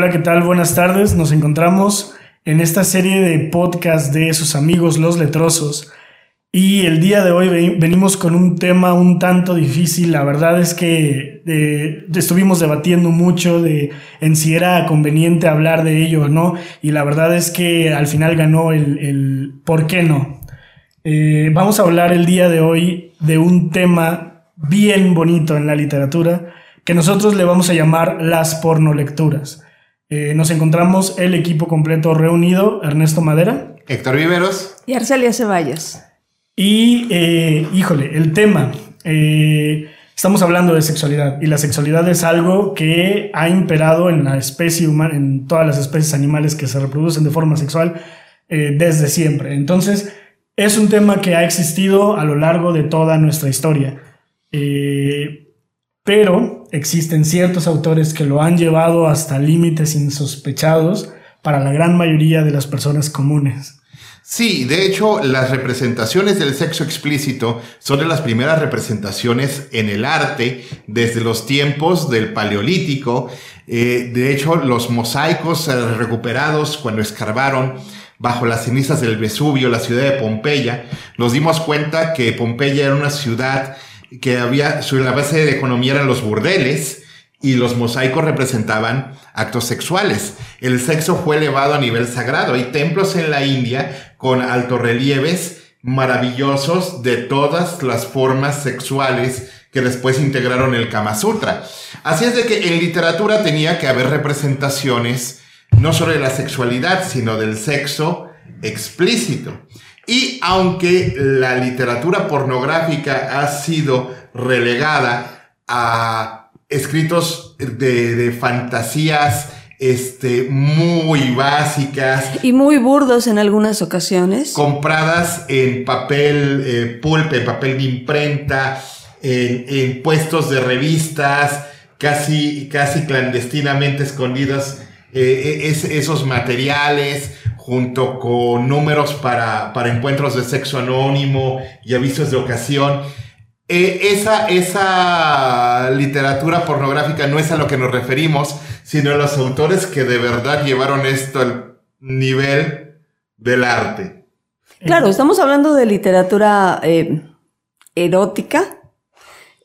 Hola, ¿qué tal? Buenas tardes. Nos encontramos en esta serie de podcast de sus amigos los letrosos. Y el día de hoy venimos con un tema un tanto difícil. La verdad es que eh, estuvimos debatiendo mucho de en si era conveniente hablar de ello o no. Y la verdad es que al final ganó el, por qué no. Eh, vamos a hablar el día de hoy de un tema bien bonito en la literatura que nosotros le vamos a llamar las pornolecturas. Eh, nos encontramos el equipo completo reunido, Ernesto Madera. Héctor Viveros. Y Arcelia Ceballos. Y, eh, híjole, el tema. Eh, estamos hablando de sexualidad y la sexualidad es algo que ha imperado en la especie humana, en todas las especies animales que se reproducen de forma sexual desde siempre. Entonces, es un tema que ha existido a lo largo de toda nuestra historia. pero existen ciertos autores que lo han llevado hasta límites insospechados para la gran mayoría de las personas comunes. Sí, de hecho, las representaciones del sexo explícito son de las primeras representaciones en el arte desde los tiempos del Paleolítico. Eh, de hecho, los mosaicos eh, recuperados cuando escarbaron bajo las cenizas del Vesubio, la ciudad de Pompeya, nos dimos cuenta que Pompeya era una ciudad que había, su, la base de economía eran los burdeles y los mosaicos representaban actos sexuales. El sexo fue elevado a nivel sagrado. Hay templos en la India con relieves maravillosos de todas las formas sexuales que después integraron el Kama Sutra. Así es de que en literatura tenía que haber representaciones no solo de la sexualidad, sino del sexo explícito. Y aunque la literatura pornográfica ha sido relegada a escritos de, fantasías este, muy básicas. Y muy burdos en algunas ocasiones. Compradas en papel eh, pulpe, en papel de imprenta, en, puestos de revistas, casi, casi clandestinamente escondidos eh, esos materiales junto con números para, para encuentros de sexo anónimo y avisos de ocasión. Eh, esa, esa literatura pornográfica no es a lo que nos referimos, sino a los autores que de verdad llevaron esto al nivel del arte. Claro, estamos hablando de literatura eh, erótica.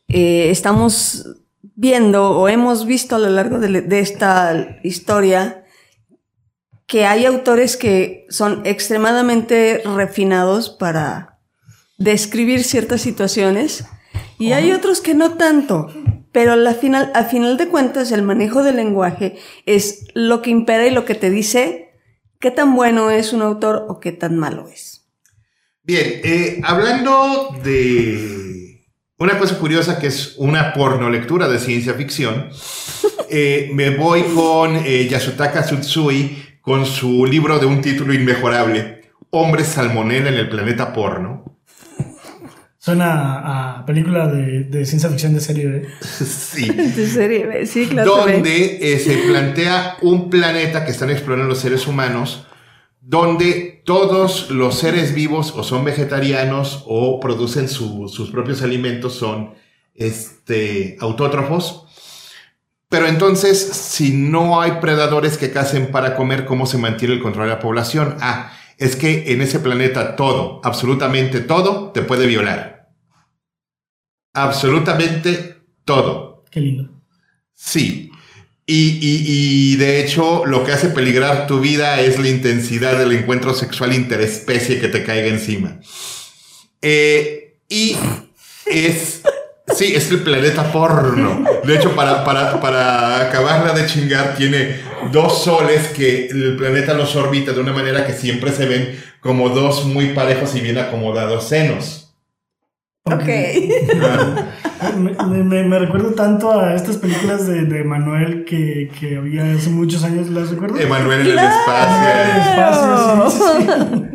Eh, estamos viendo o hemos visto a lo largo de esta historia que hay autores que son extremadamente refinados para describir ciertas situaciones y hay otros que no tanto. Pero al final, a final de cuentas, el manejo del lenguaje es lo que impera y lo que te dice qué tan bueno es un autor o qué tan malo es. Bien, eh, hablando de una cosa curiosa que es una porno lectura de ciencia ficción, eh, me voy con eh, Yasutaka Tsutsui, con su libro de un título inmejorable, Hombre salmonela en el planeta porno. Suena a película de, ciencia ficción de serie B. sí. De serie B, sí, claro. Donde eh, se plantea un planeta que están explorando los seres humanos, donde todos los seres vivos o son vegetarianos o producen sus propios alimentos, son este, autótrofos pero entonces, si no hay predadores que cacen para comer, ¿cómo se mantiene el control de la población? Ah, es que en ese planeta todo, absolutamente todo, te puede violar. Absolutamente todo. Qué lindo. Sí. Y, y, de hecho, lo que hace peligrar tu vida es la intensidad del encuentro sexual interespecie que te caiga encima. Eh, y es Sí, es el planeta porno. De hecho, para, para, para acabarla de chingar, tiene dos soles que el planeta los orbita de una manera que siempre se ven como dos muy parejos y bien acomodados senos. Ok. me, me, recuerdo tanto a estas películas de, de Manuel que, que, había hace muchos años, ¿las recuerdo? Emanuel en el espacio. En el espacio, sí,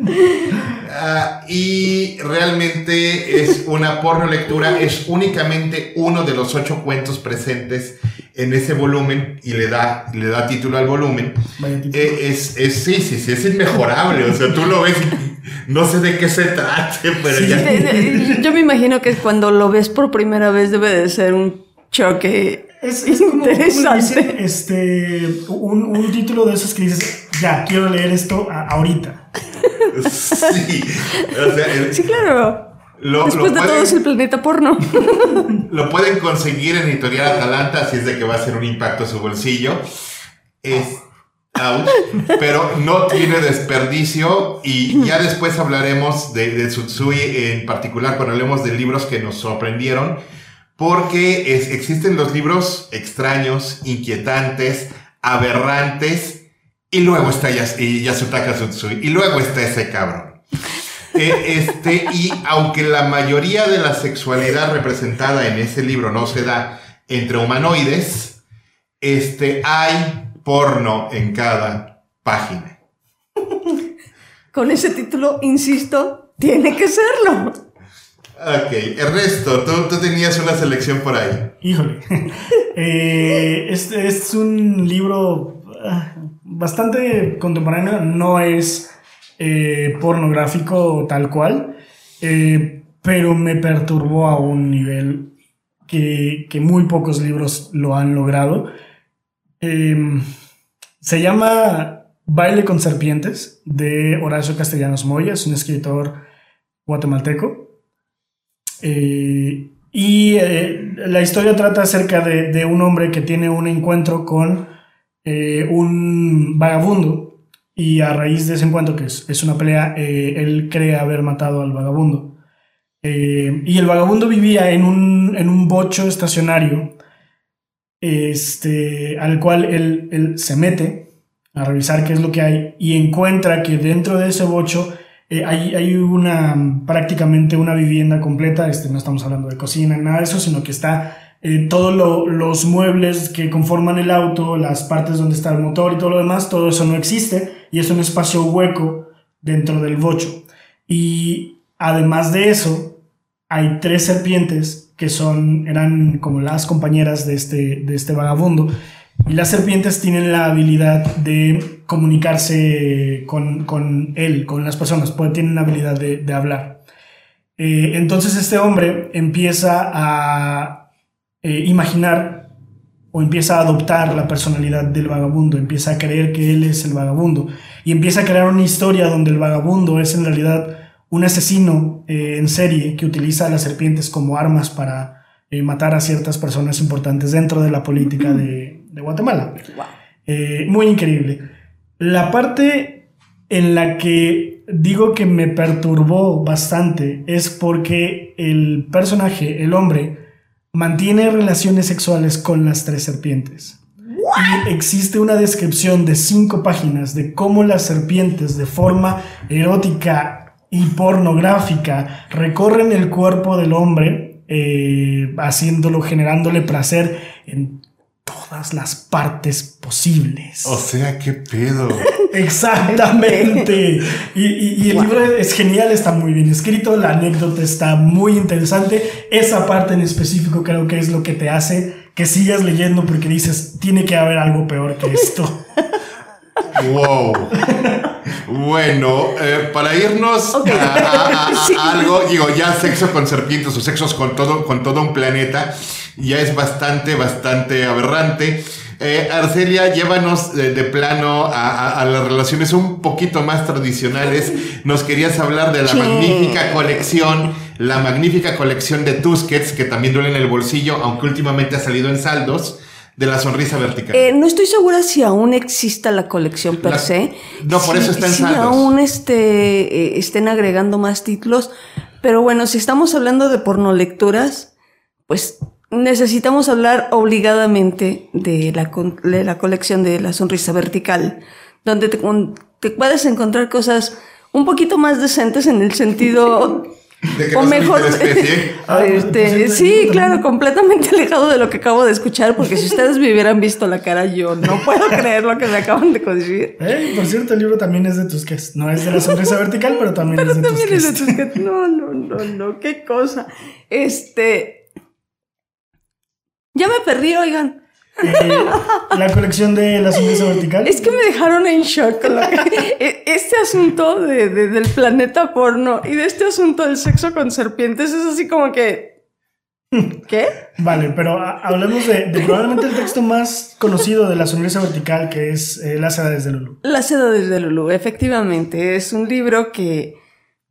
sí. Ah, y realmente es una porno lectura, es únicamente uno de los ocho cuentos presentes en ese volumen y le da, le da título al volumen. Eh, es, es, sí, sí, sí, es inmejorable. O sea, tú lo ves no sé de qué se trate, pero ya. Yo me imagino que cuando lo ves por primera vez debe de ser un choque Es, es como, como interesante. dicen, este, un, un título de esos que dices, ya, quiero leer esto a- ahorita. Sí. O sea, el- Sí, claro. lo, Después lo de todo pueden, es el planeta porno. lo pueden conseguir en Editorial Atalanta, así es de que va a ser un impacto a su bolsillo. Es. ouch, pero no tiene desperdicio y ya después hablaremos de, de Tsutsui en particular cuando hablemos de libros que nos sorprendieron porque es- existen los libros extraños, inquietantes, aberrantes y luego está Yas- y Yasutaka Tsutsui y luego está ese cabrón. Eh, este, y aunque la mayoría de la sexualidad representada en ese libro no se da entre humanoides, este, hay porno en cada página. Con ese título, insisto, tiene que serlo. Ok, Ernesto, tú, tú tenías una selección por ahí. Híjole. Eh, este es un libro ah, bastante contemporáneo, no es eh, pornográfico tal cual, eh, pero me perturbó a un nivel que, que muy pocos libros lo han logrado. Eh, se llama Baile con Serpientes de Horacio Castellanos Moya, es un escritor guatemalteco. Eh, y la historia trata acerca de, de un hombre que tiene un encuentro con eh, un vagabundo y a raíz de ese encuentro, que es, es una pelea, eh, él cree haber matado al vagabundo. Eh, y el vagabundo vivía en un, en un bocho estacionario este, al cual él, él se mete a revisar qué es lo que hay y encuentra que dentro de ese bocho hay, hay una prácticamente una vivienda completa, este, no estamos hablando de cocina, nada de eso, sino que está eh, todos lo- los muebles que conforman el auto, las partes donde está el motor y todo lo demás, todo eso no existe y es un espacio hueco dentro del bocho. Y además de eso, hay tres serpientes que son, eran como las compañeras de este, de este vagabundo. Y las serpientes tienen la habilidad de comunicarse con, con él, con las personas, pues tienen la habilidad de, de hablar. Eh, entonces este hombre empieza a eh, imaginar o empieza a adoptar la personalidad del vagabundo, empieza a creer que él es el vagabundo y empieza a crear una historia donde el vagabundo es en realidad un asesino eh, en serie que utiliza a las serpientes como armas para eh, matar a ciertas personas importantes dentro de la política de, de Guatemala. Eh, muy increíble. La parte en la que digo que me perturbó bastante es porque el personaje, el hombre, mantiene relaciones sexuales con las tres serpientes. Y existe una descripción de cinco páginas de cómo las serpientes de forma erótica y pornográfica recorren el cuerpo del hombre, eh, haciéndolo, generándole placer en todas las partes posibles. O sea, qué pedo. Exactamente. Y, y- y el Wow. libro es genial, está muy bien escrito, la anécdota está muy interesante. Esa parte en específico creo que es lo que te hace que sigas leyendo porque dices, tiene que haber algo peor que esto. Wow. Bueno, eh, para irnos Ok. a, a- a- a Sí. algo, digo, ya sexo con serpientes o sexos con todo, con todo un planeta, ya es bastante, bastante aberrante. Eh, Arcelia, llévanos de, de plano a, a- a las relaciones un poquito más tradicionales. Nos querías hablar de la magnífica colección, la magnífica colección de Tusquets, que también duele en el bolsillo, aunque últimamente ha salido en saldos, de la sonrisa vertical. Eh, no estoy segura si aún exista la colección per La- se. no, por Si- eso está en si saldos. aún este, eh, estén agregando más títulos. Pero bueno, si estamos hablando de pornolecturas, pues necesitamos hablar obligadamente de la, con- de la colección de la sonrisa vertical, donde te, con- te puedes encontrar cosas un poquito más decentes en el sentido... De que o no mejor... interespecie. Ah, pues, este, sí, claro, completamente alejado de lo que acabo de escuchar, porque si ustedes me hubieran visto la cara, yo no puedo creer lo que me acaban de decir. Eh, Por cierto, el libro también es de Tusquets. No es de la sonrisa vertical, pero también Pero es de también es de. Tusquets. No, no, no, no, qué cosa. Este. Ya me perdí, oigan. Eh, la colección de la sonrisa vertical. Es que me dejaron en shock con lo que- e- este asunto de, de- del planeta porno y de este asunto del sexo con serpientes es así como que. ¿Qué? Vale, pero hablemos de, probablemente el texto más conocido de la sonrisa vertical, que es eh, Las edades de Lulú. Las edades de Lulú, efectivamente. Es un libro que,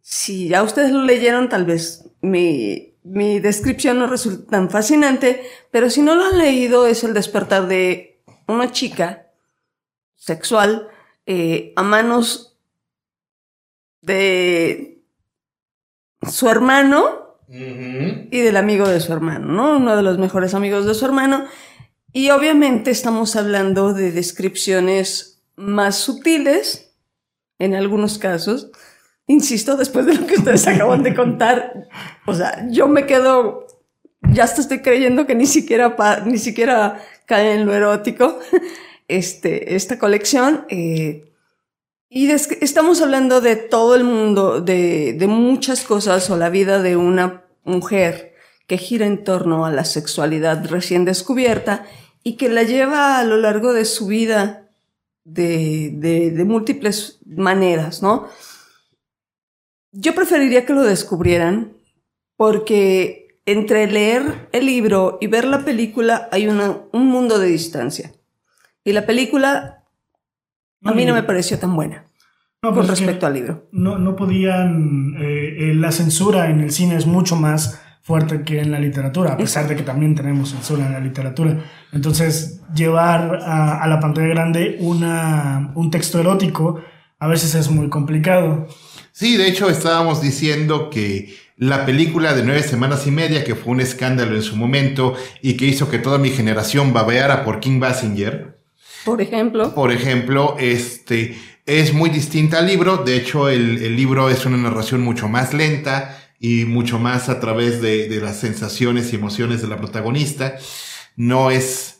si ya ustedes lo leyeron, tal vez mi, mi descripción no resulta tan fascinante, pero si no lo han leído, es el despertar de una chica sexual eh, a manos de su hermano y del amigo de su hermano, ¿no? Uno de los mejores amigos de su hermano. Y obviamente estamos hablando de descripciones más sutiles, en algunos casos. Insisto, después de lo que ustedes acaban de contar, o sea, yo me quedo, ya hasta estoy creyendo que ni siquiera, ni siquiera cae en lo erótico este, esta colección. Eh, y estamos hablando de todo el mundo, de, de muchas cosas o la vida de una mujer que gira en torno a la sexualidad recién descubierta y que la lleva a lo largo de su vida de, de, de múltiples maneras, ¿no? Yo preferiría que lo descubrieran porque entre leer el libro y ver la película hay una, un mundo de distancia. Y la película a mí no me pareció tan buena. con pues respecto al libro. No, no podían. Eh, eh, la censura en el cine es mucho más fuerte que en la literatura, a pesar de que también tenemos censura en la literatura. Entonces, llevar a, la pantalla grande una, un texto erótico a veces es muy complicado. Sí, de hecho, estábamos diciendo que la película de nueve semanas y media, que fue un escándalo en su momento y que hizo que toda mi generación babeara por King Basinger, por ejemplo. Por ejemplo, este es muy distinta al libro. De hecho, el, libro es una narración mucho más lenta y mucho más a través de, las sensaciones y emociones de la protagonista. No es,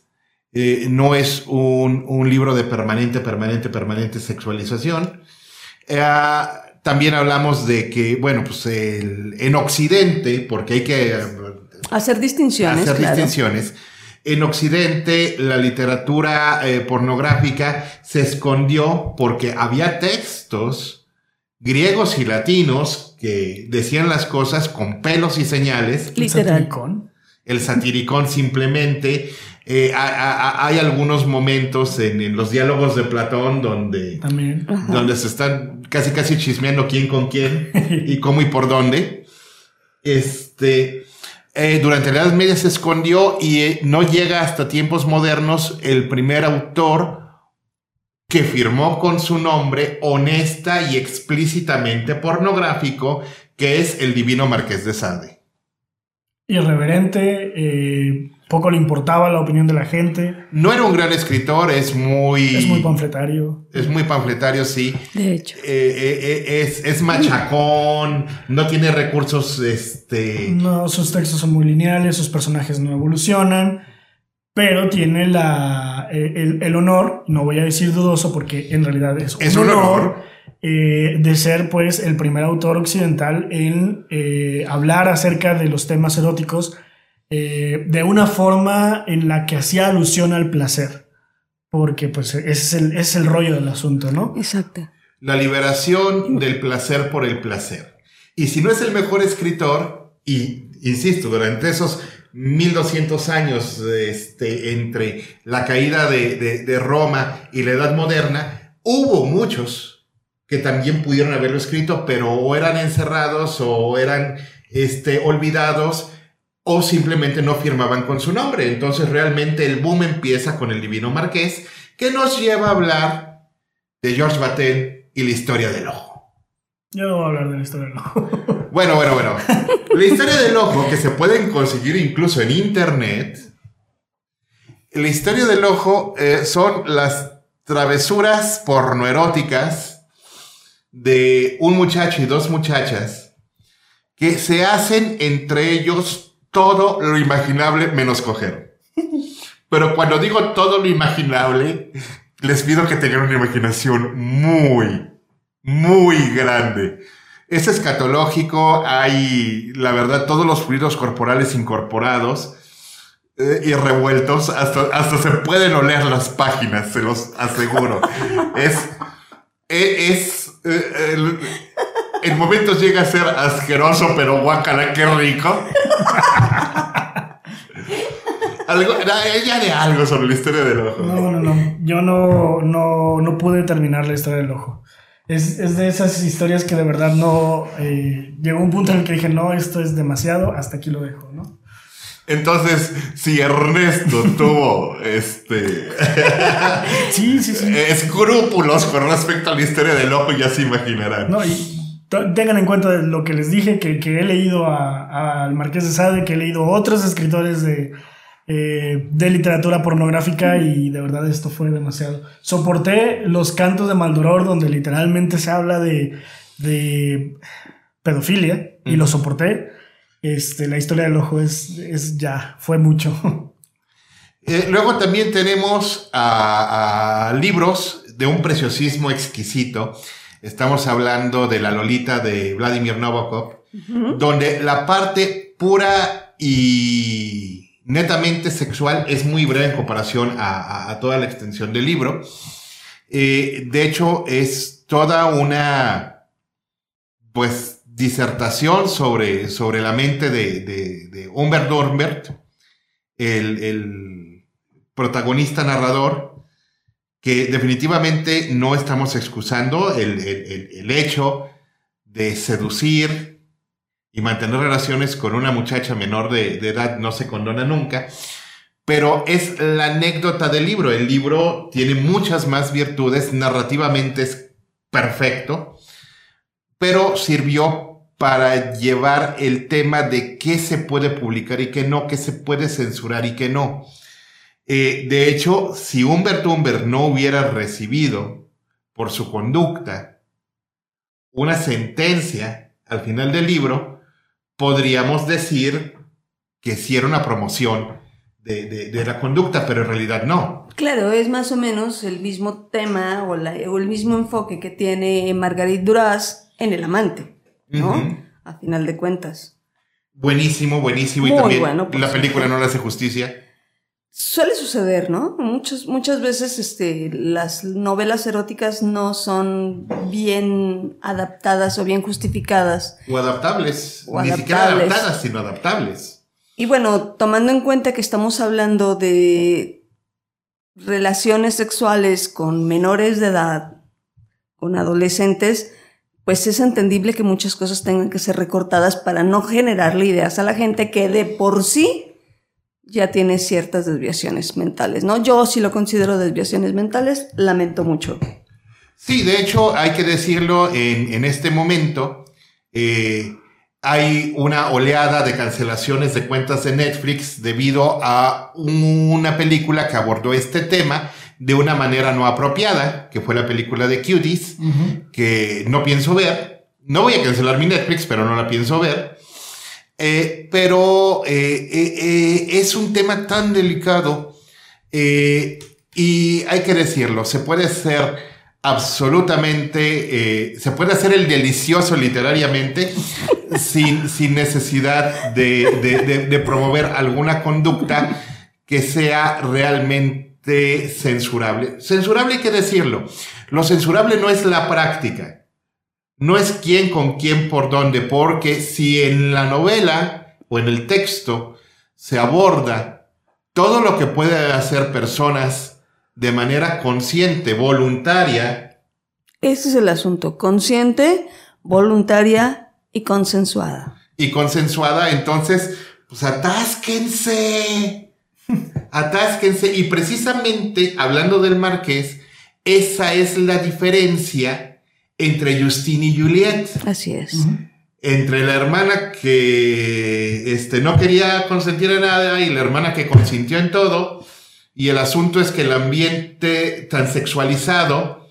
eh, no es un, libro de permanente, permanente, permanente sexualización. Eh, también hablamos de que, bueno, pues en Occidente, porque hay que hacer distinciones. Hacer distinciones en Occidente, la literatura eh, pornográfica se escondió porque había textos griegos y latinos que decían las cosas con pelos y señales. El satiricón. El satiricón simplemente. Eh, hay algunos momentos en, los diálogos de Platón donde, También. donde se están casi casi chismeando quién con quién y cómo y por dónde. Este, eh, durante la Edad Media se escondió y eh, no llega hasta tiempos modernos el primer autor que firmó con su nombre honesta y explícitamente pornográfico, que es el divino Marqués de Sade. Irreverente, eh, poco le importaba la opinión de la gente. No era un gran escritor, es muy... Es muy panfletario. Es muy panfletario, sí. De hecho. Eh, eh, eh, es, es, machacón, no tiene recursos, este... No, sus textos son muy lineales, sus personajes no evolucionan, pero tiene la, el, honor, no voy a decir dudoso porque en realidad es, es un, honor, de ser pues el primer autor occidental en hablar acerca de los temas eróticos eh, de una forma en la que hacía alusión al placer. Porque pues ese es el, es el rollo del asunto, ¿no? Exacto. La liberación del placer por el placer. Y si no es el mejor escritor, y insisto, durante esos 1200 años este, entre la caída de, Roma y la Edad Moderna, hubo muchos que también pudieron haberlo escrito, pero o eran encerrados o eran este, olvidados o simplemente no firmaban con su nombre. Entonces realmente el boom empieza con el Divino Marqués, que nos lleva a hablar de George Batel y la historia del ojo. Yo no voy a hablar de la historia del ojo. Bueno, bueno, bueno. La historia del ojo, que se pueden conseguir incluso en internet. La historia del ojo eh, son las travesuras pornoeróticas de un muchacho y dos muchachas que se hacen entre ellos todo lo imaginable menos coger. Pero cuando digo todo lo imaginable, les pido que tengan una imaginación muy, muy grande. Es escatológico, hay, la verdad, todos los fluidos corporales incorporados eh, y revueltos, hasta, hasta se pueden oler las páginas, se los aseguro. es, e, es, eh, el, en momentos llega a ser asqueroso, pero guacala, qué rico. algo, ya de algo sobre la historia del ojo. No, no, no. Yo no, no, no pude terminar la historia del ojo. Es, es de esas historias que de verdad no... Eh, llegó un punto en el que dije, no, esto es demasiado, hasta aquí lo dejo, ¿no? Entonces, si Ernesto tuvo este sí, sí, sí. escrúpulos con respecto a la historia del ojo, ya se imaginarán. No, y tengan en cuenta lo que les dije, que, que he leído al Marqués de Sade, que he leído otros escritores de, eh, de literatura pornográfica y de verdad esto fue demasiado. Soporté los cantos de Maldoror donde literalmente se habla de, de pedofilia y lo soporté este, la historia del ojo es, es ya, fue mucho. Eh, luego también tenemos a, libros de un preciosismo exquisito. Estamos hablando de La Lolita de Vladimir Nabokov, donde la parte pura y netamente sexual es muy breve en comparación a, toda la extensión del libro. Eh, de hecho, es toda una, pues, disertación sobre, sobre la mente de, de, Humbert Dornbert, el, protagonista narrador, que definitivamente no estamos excusando el, hecho de seducir y mantener relaciones con una muchacha menor de, de, edad no se condona nunca, pero es la anécdota del libro. El libro tiene muchas más virtudes, narrativamente es perfecto, pero sirvió para llevar el tema de qué se puede publicar y qué no, qué se puede censurar y qué no. Eh, de hecho, si Humbert Humbert no hubiera recibido por su conducta una sentencia al final del libro, podríamos decir que sí era una promoción de, la conducta, pero en realidad no. Claro, es más o menos el mismo tema o, o el mismo enfoque que tiene Margarit Duras en El Amante. ¿No? A final de cuentas. Buenísimo, buenísimo. y también la película no le hace justicia. Suele suceder, ¿no? Muchas, muchas veces este, las novelas eróticas no son bien adaptadas o bien justificadas. O adaptables. Ni siquiera adaptadas, sino adaptables. Y bueno, tomando en cuenta que estamos hablando de relaciones sexuales con menores de edad, con adolescentes, pues es entendible que muchas cosas tengan que ser recortadas para no generarle ideas a la gente que de por sí ya tiene ciertas desviaciones mentales, ¿no? Yo sí lo considero desviaciones mentales, lamento mucho. Sí, de hecho, hay que decirlo, en, este momento eh, hay una oleada de cancelaciones de cuentas de Netflix debido a una película que abordó este tema de una manera no apropiada, que fue la película de Cuties, que no pienso ver. No voy a cancelar mi Netflix, pero no la pienso ver. Eh, pero eh, eh, es un tema tan delicado y hay que decirlo, se puede ser absolutamente, se puede hacer el delicioso literariamente sin, sin necesidad de, de promover alguna conducta que sea realmente censurable. Censurable hay que decirlo. Lo censurable no es la práctica. No es quién con quién por dónde, porque si en la novela o en el texto se aborda todo lo que puede hacer personas de manera consciente, voluntaria. Ese es el asunto, consciente, voluntaria y consensuada. Y consensuada, entonces, pues atásquense. Atásquense. Y precisamente, hablando del marqués, esa es la diferencia entre Justine y Juliet. Así es. Entre la hermana que este, no quería consentir en nada y la hermana que consintió en todo. Y el asunto es que el ambiente tan sexualizado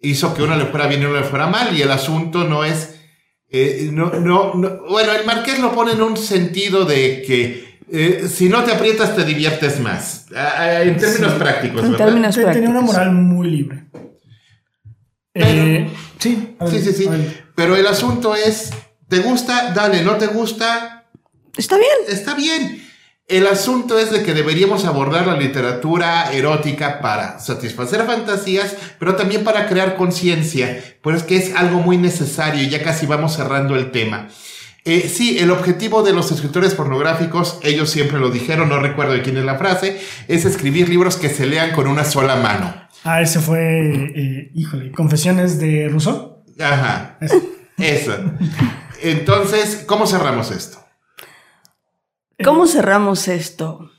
hizo que uno le fuera bien y uno le fuera mal. Y el asunto no es... Eh, no, no, bueno, el marqués lo pone en un sentido de que eh, si no te aprietas, te diviertes más. Ah, ah, en términos prácticos, en Términos prácticos. Tenía una moral muy libre. Eh, sí, sí, sí, sí. Pero el asunto es, ¿te gusta? Dale, ¿no te gusta? Está bien. Está bien. El asunto es de que deberíamos abordar la literatura erótica para satisfacer fantasías, pero también para crear conciencia, pues que es algo muy necesario, ya casi vamos cerrando el tema. Eh, sí, el objetivo de los escritores pornográficos, ellos siempre lo dijeron, no recuerdo de quién es la frase, es escribir libros que se lean con una sola mano. Ah, ese fue, eh, híjole, Confesiones de Rousseau. Ajá. Eso. Entonces, ¿cómo cerramos esto? ¿Cómo cerramos esto?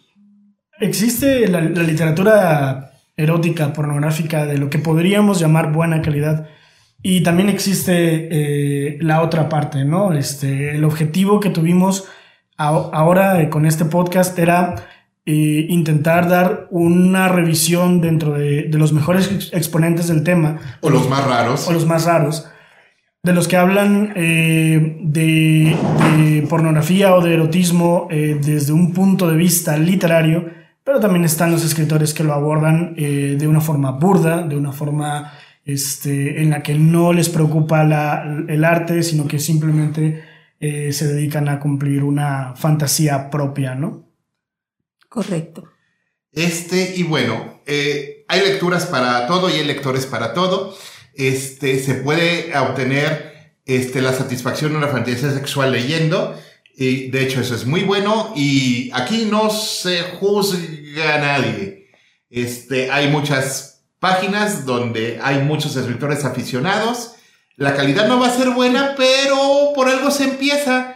Existe la, la literatura erótica, pornográfica, de lo que podríamos llamar buena calidad y también existe eh, la otra parte, ¿no? Este, el objetivo que tuvimos ahora eh, con este podcast era eh, intentar dar una revisión dentro de, los mejores exponentes del tema. O los más raros. O los más raros. De los que hablan de, de, pornografía o de erotismo desde un punto de vista literario, pero también están los escritores que lo abordan de una forma burda, de una forma este, en la que no les preocupa el arte, sino que simplemente eh, se dedican a cumplir una fantasía propia, ¿no? Correcto. Este, y bueno, eh, hay lecturas para todo y hay lectores para todo. Este, se puede obtener este, la satisfacción de una fantasía sexual leyendo. Y de hecho, eso es muy bueno. Y aquí no se juzga a nadie. Este, hay muchas páginas donde hay muchos escritores aficionados. La calidad no va a ser buena, pero por algo se empieza.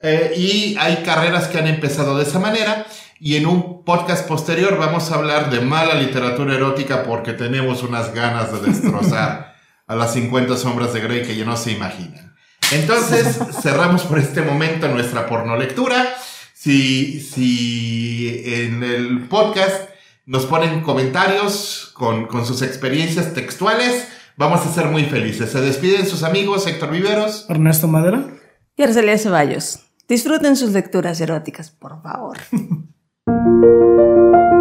Eh, y hay carreras que han empezado de esa manera. Y en un podcast posterior vamos a hablar de mala literatura erótica porque tenemos unas ganas de destrozar a las 50 sombras de Grey que ya no se imaginan. Entonces cerramos por este momento nuestra pornolectura. Si, si en el podcast nos ponen comentarios con, con sus experiencias textuales. Vamos a ser muy felices. Se despiden sus amigos Héctor Viveros, Ernesto Madera y Arcelia Ceballos. Disfruten sus lecturas eróticas, por favor.